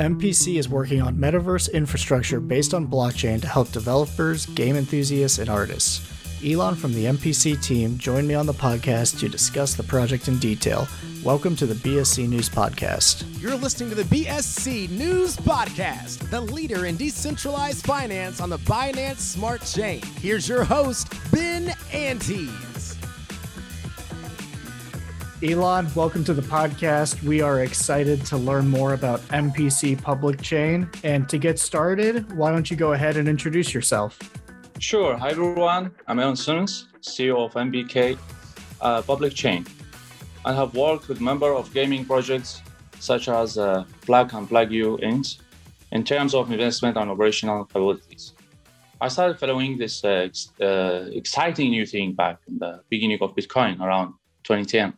MPC is working on metaverse infrastructure based on blockchain to help developers, game enthusiasts, and artists. Elon from the MPC team joined me on the podcast to discuss the project in detail. Welcome to the BSC News Podcast. You're listening to the BSC News Podcast, the leader in decentralized finance on the Binance Smart Chain. Here's your host, Ben Antes. Elon, welcome to the podcast. We are excited to learn more about MPC Public Chain. And to get started, why don't you go ahead and introduce yourself? Sure. Hi, everyone. I'm Elon Simmons, CEO of MBK uh, Public Chain. I have worked with a number of gaming projects such as uh, Plug and Plug You Inc. in terms of investment and operational capabilities. I started following this uh, ex- uh, exciting new thing back in the beginning of Bitcoin around 2010.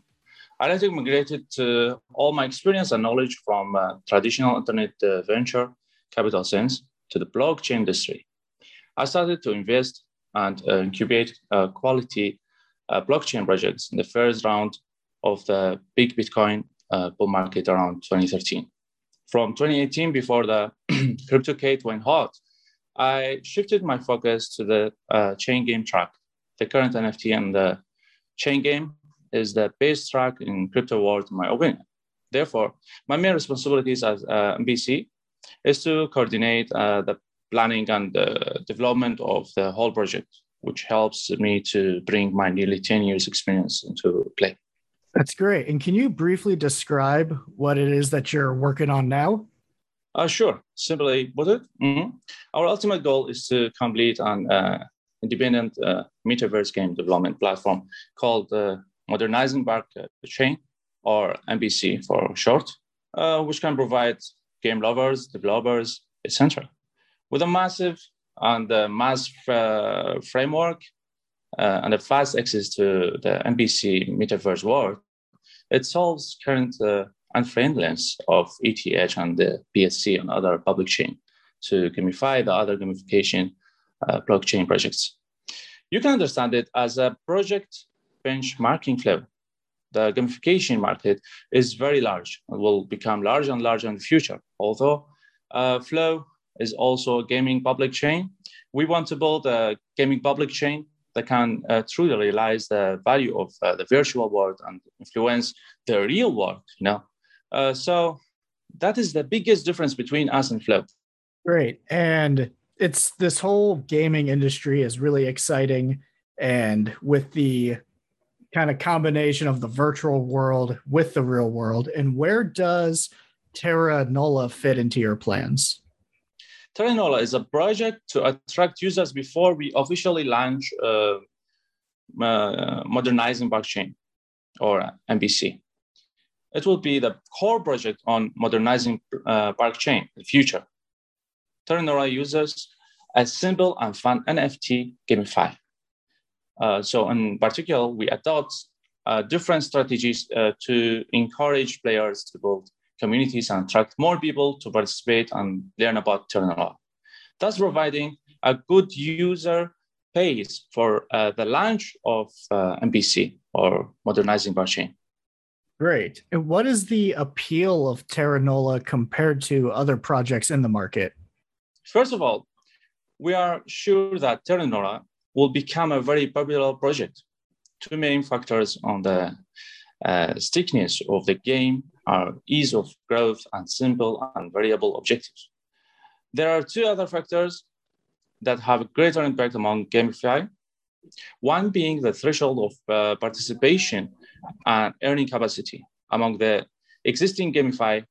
I later migrated to all my experience and knowledge from uh, traditional internet uh, venture capital sense to the blockchain industry. I started to invest and uh, incubate uh, quality uh, blockchain projects in the first round of the big Bitcoin uh, bull market around 2013. From 2018, before the crypto CryptoCade went hot, I shifted my focus to the chain game track. The current NFT and the chain game is the best track in crypto world, in my opinion. Therefore, my main responsibilities as uh, MPC is to coordinate the planning and the development of the whole project, which helps me to bring my nearly 10 years experience into play. That's great. And can you briefly describe what it is that you're working on now? Uh, sure. Simply put it, mm-hmm. our ultimate goal is to complete an uh, independent uh, metaverse game development platform called uh, Modernizing Bark Chain, or MPC for short, uh, which can provide game lovers, developers, etc with a massive and uh, mass uh, framework uh, and a fast access to the MPC metaverse world, it solves current uh, unfriendliness of ETH and the BSC and other public chain to gamify the other gamification uh, blockchain projects. You can understand it as a project benchmarking flow. The gamification market is very large and will become larger and larger in the future. Although uh, Flow is also a gaming public chain. We want to build a gaming public chain that can uh, truly realize the value of uh, the virtual world and influence the real world. You know, uh, so that is the biggest difference between us and Flow. Great, and it's this whole gaming industry is really exciting, and with the kind of combination of the virtual world with the real world, and where does Terra Nula fit into your plans? Terra Nula is a project to attract users before we officially launch uh, uh, modernizing blockchain or MPC. It will be the core project on modernizing uh, blockchain in the future. Terra Nula users a simple and fun NFT gamify. Uh, so in particular, we adopt uh, different strategies uh, to encourage players to build communities and attract more people to participate and learn about Terra Nula, thus providing a good user base for uh, the launch of uh, MPC or modernizing blockchain. Great. And what is the appeal of Terra Nula compared to other projects in the market? First of all, we are sure that Terra Nula will become a very popular project. Two main factors on the uh, stickiness of the game are ease of growth and simple and variable objectives. There are two other factors that have a greater impact among gamify. One being the threshold of uh, participation and earning capacity among the existing gamify.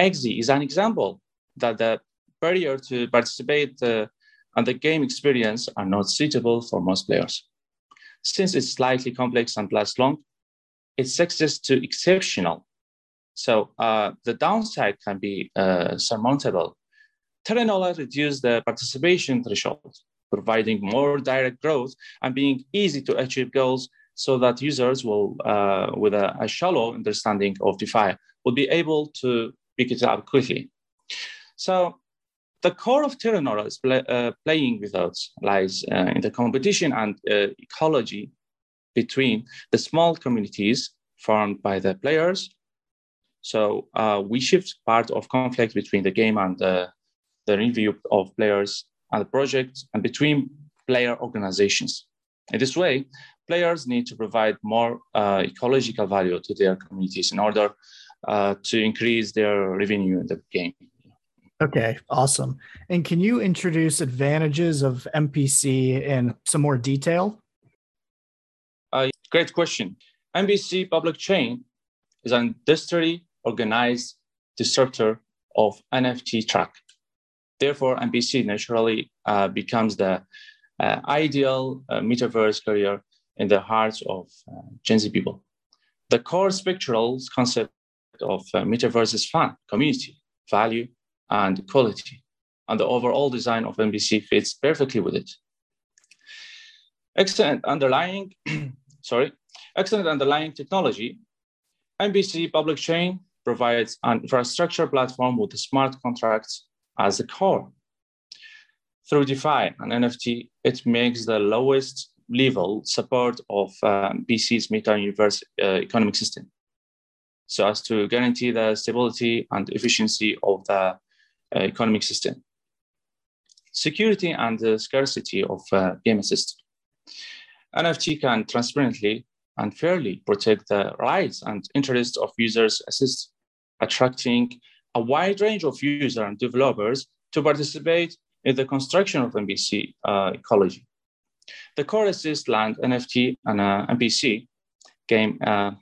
Axie is an example that the barrier to participate uh, and the game experience are not suitable for most players. Since it's slightly complex and lasts long, its success to exceptional so uh, the downside can be uh, surmountable. Terra Nula reduced the participation threshold, providing more direct growth and being easy to achieve goals so that users will, uh, with a, a, shallow understanding of DeFi, will be able to pick it up quickly. So the core of Terra Nula is play, uh, playing without lies uh, in the competition and uh, ecology between the small communities formed by the players So uh, we shift part of conflict between the game and the, the review of players and the project and between player organizations. In this way, players need to provide more uh, ecological value to their communities in order uh, to increase their revenue in the game. Okay, awesome. And can you introduce advantages of MPC in some more detail? Uh, great question. MPC public chain is an industry organized disruptor of NFT track. Therefore, MPC naturally uh, becomes the uh, ideal uh, metaverse career in the hearts of uh, Gen Z people. The core spectral concept of uh, metaverse is fun, community, value, and quality. And the overall design of MPC fits perfectly with it. Excellent underlying, sorry, excellent underlying technology. MPC public chain provides an infrastructure platform with smart contracts as the core. Through DeFi and NFT, it makes the lowest level support of um, BC's meta-universe uh, economic system so as to guarantee the stability and efficiency of the economic system. Security and the scarcity of uh, game system. NFT can transparently and fairly protect the rights and interests of users assist attracting a wide range of users and developers to participate in the construction of MPC uh, ecology. The core assist land NFT and uh, MPC game uh,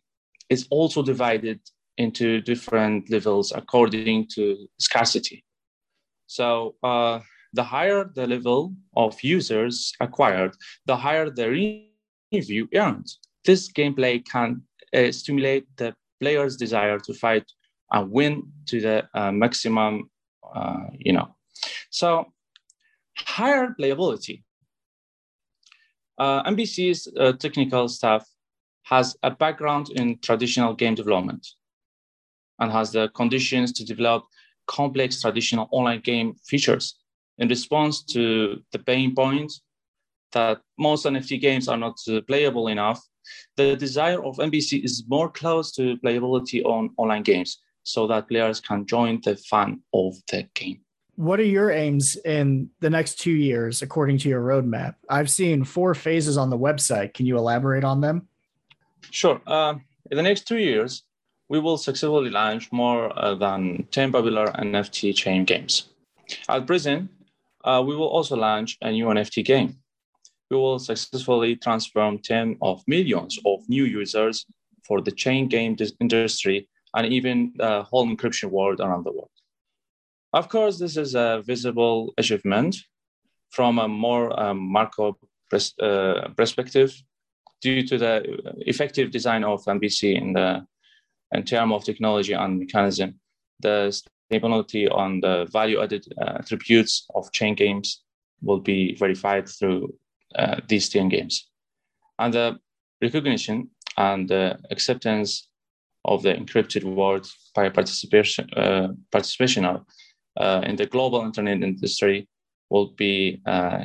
is also divided into different levels according to scarcity. So uh, the higher the level of users acquired, the higher the review earned. This gameplay can uh, stimulate the player's desire to fight and win to the uh, maximum, uh, you know. So higher playability. Uh, MPC's uh, technical staff has a background in traditional game development and has the conditions to develop complex traditional online game features in response to the pain points that most NFT games are not uh, playable enough. The desire of MPC is more close to playability on online games so that players can join the fun of the game. What are your aims in the next two years according to your roadmap? I've seen four phases on the website. Can you elaborate on them? Sure. Uh, in the next two years, we will successfully launch more uh, than 10 popular NFT chain games. At present, uh, we will also launch a new NFT game. We will successfully transform 10 of millions of new users for the chain game industry and even the whole encryption world around the world. Of course, this is a visible achievement from a more um, pres- uh, perspective due to the effective design of MPC in the in terms of technology and mechanism. The stability on the value-added uh, attributes of chain games will be verified through uh, these 10 games. And the recognition and the acceptance of the encrypted world by participation, uh, participation uh, in the global internet industry will be uh,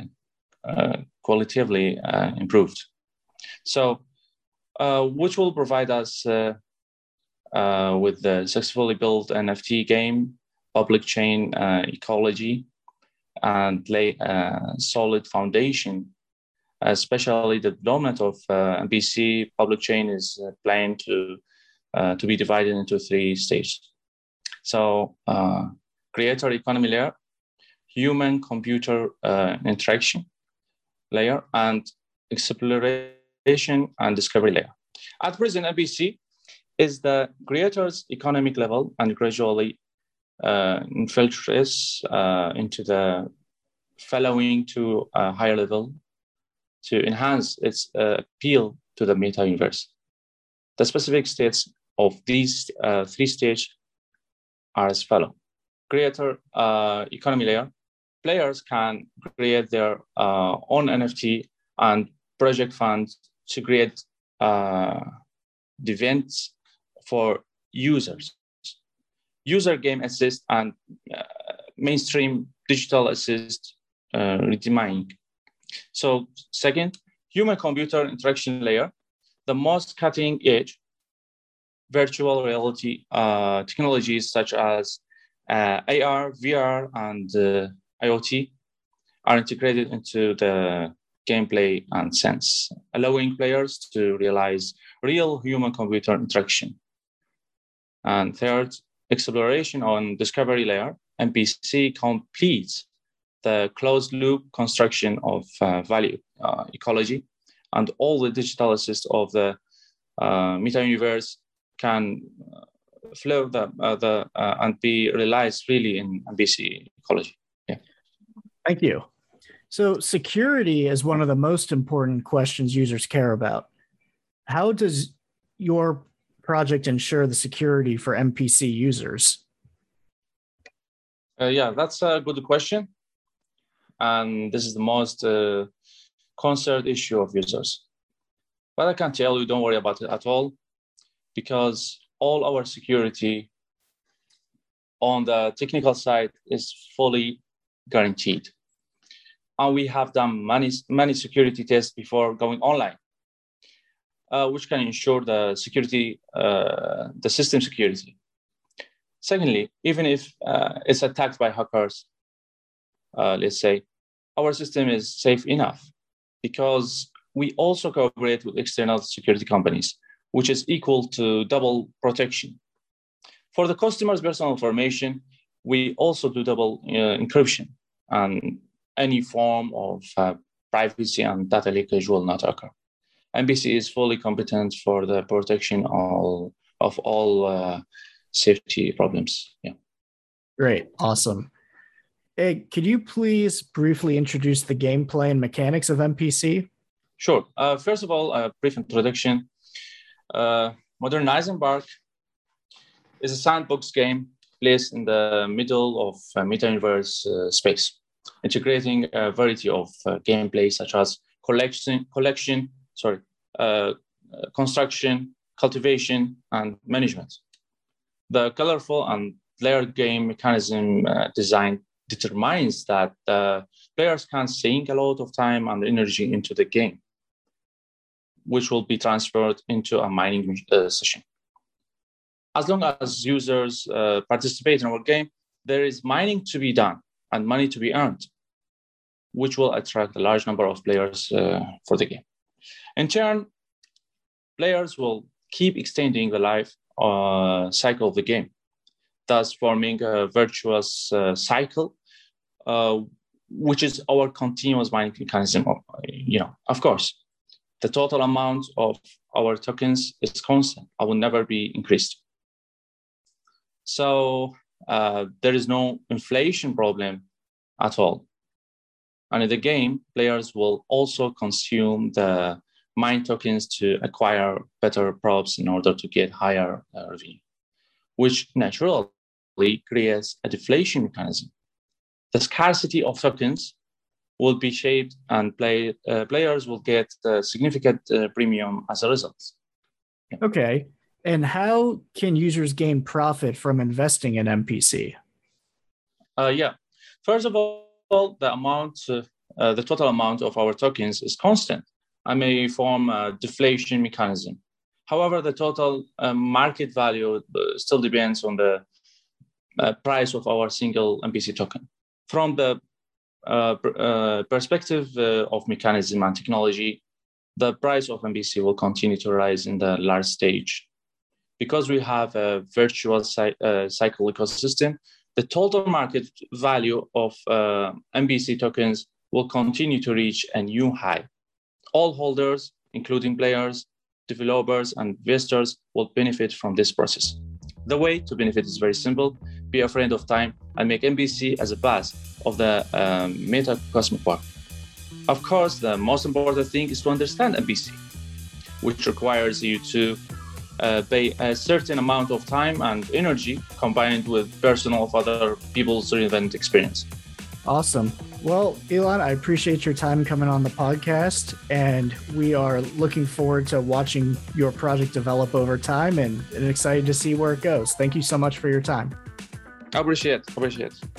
uh, qualitatively improved. So, which will provide us uh, with the successfully built NFT game, public chain uh, ecology, and lay a solid foundation. Especially the development of uh, MPC public chain is uh, planned to uh, to be divided into three stages. So, uh, creator economy layer, human computer interaction layer, and exploration and discovery layer. At present, MPC is the creator's economic level and gradually uh, infiltrates uh, into the following to a higher level to enhance its uh, appeal to the meta universe. The specific states of these uh, three stages are as follow. Creator uh, economy layer, players can create their uh, own NFT and project funds to create the events for users. User game assist and uh, mainstream digital assist uh. So second, human computer interaction layer, the most cutting edge virtual reality uh, technologies such as uh, AR, VR, and uh, IoT are integrated into the gameplay and sense, allowing players to realize real human computer interaction. And third, exploration on discovery layer, MPC completes the closed loop construction of uh, value uh, ecology and all the digital assist of the uh, meta universe can uh, flow the, uh, the uh, and be realized really in MPC ecology. Yeah. Thank you. So security is one of the most important questions users care about. How does your project ensure the security for MPC users? Uh, yeah, that's a good question. And this is the most uh, concerned issue of users. But I can tell you, don't worry about it at all, because all our security on the technical side is fully guaranteed. And we have done many, many security tests before going online, uh, which can ensure the security, uh, the system security. Secondly, even if uh, it's attacked by hackers, uh, let's say, our system is safe enough because we also cooperate with external security companies, which is equal to double protection. For the customer's personal information, we also do double uh, encryption and any form of uh, privacy and data leakage will not occur. MPC is fully competent for the protection of, of all uh, safety problems. Yeah. Great. Awesome. Hey, could you please briefly introduce the gameplay and mechanics of MPC? Sure. Uh, first of all, a brief introduction. Uh, Modern Eisenberg is a sandbox game placed in the middle of uh, meta-universe uh, space, integrating a variety of uh, gameplay such as collection, collection, sorry, uh, construction, cultivation, and management. The colorful and layered game mechanism uh, design determines that players can sink a lot of time and energy into the game, which will be transferred into a mining uh, session. As long as users uh, participate in our game, there is mining to be done and money to be earned, which will attract a large number of players uh, for the game. In turn, players will keep extending the life uh, cycle of the game, thus forming a virtuous uh, cycle, uh, which is our continuous mining mechanism. Of, you know, of course, the total amount of our tokens is constant. I will never be increased. So uh, there is no inflation problem at all. And in the game, players will also consume the mine tokens to acquire better props in order to get higher uh, revenue, which naturally creates a deflation mechanism. The scarcity of tokens will be shaped and play, uh, players will get a significant uh, premium as a result. Yeah. Okay. And how can users gain profit from investing in MPC? Uh, yeah. First of all, the amount, uh, the total amount of our tokens is constant I may form a deflation mechanism. However, the total uh, market value uh, still depends on the uh, price of our single MPC token. From the uh, uh, perspective of mechanism and technology, the price of MPC will continue to rise in the large stage. Because we have a virtual cy- cycle ecosystem, the total market value of MPC tokens will continue to reach a new high all holders, including players, developers, and investors, will benefit from this process. The way to benefit is very simple be a friend of time and make MPC as a pass of the um, meta cosmic park. Of course, the most important thing is to understand MPC, which requires you to uh, pay a certain amount of time and energy combined with personal of other people's relevant experience. Awesome. Well, Elon, I appreciate your time coming on the podcast, and we are looking forward to watching your project develop over time and, and excited to see where it goes. Thank you so much for your time. I appreciate it. Appreciate it.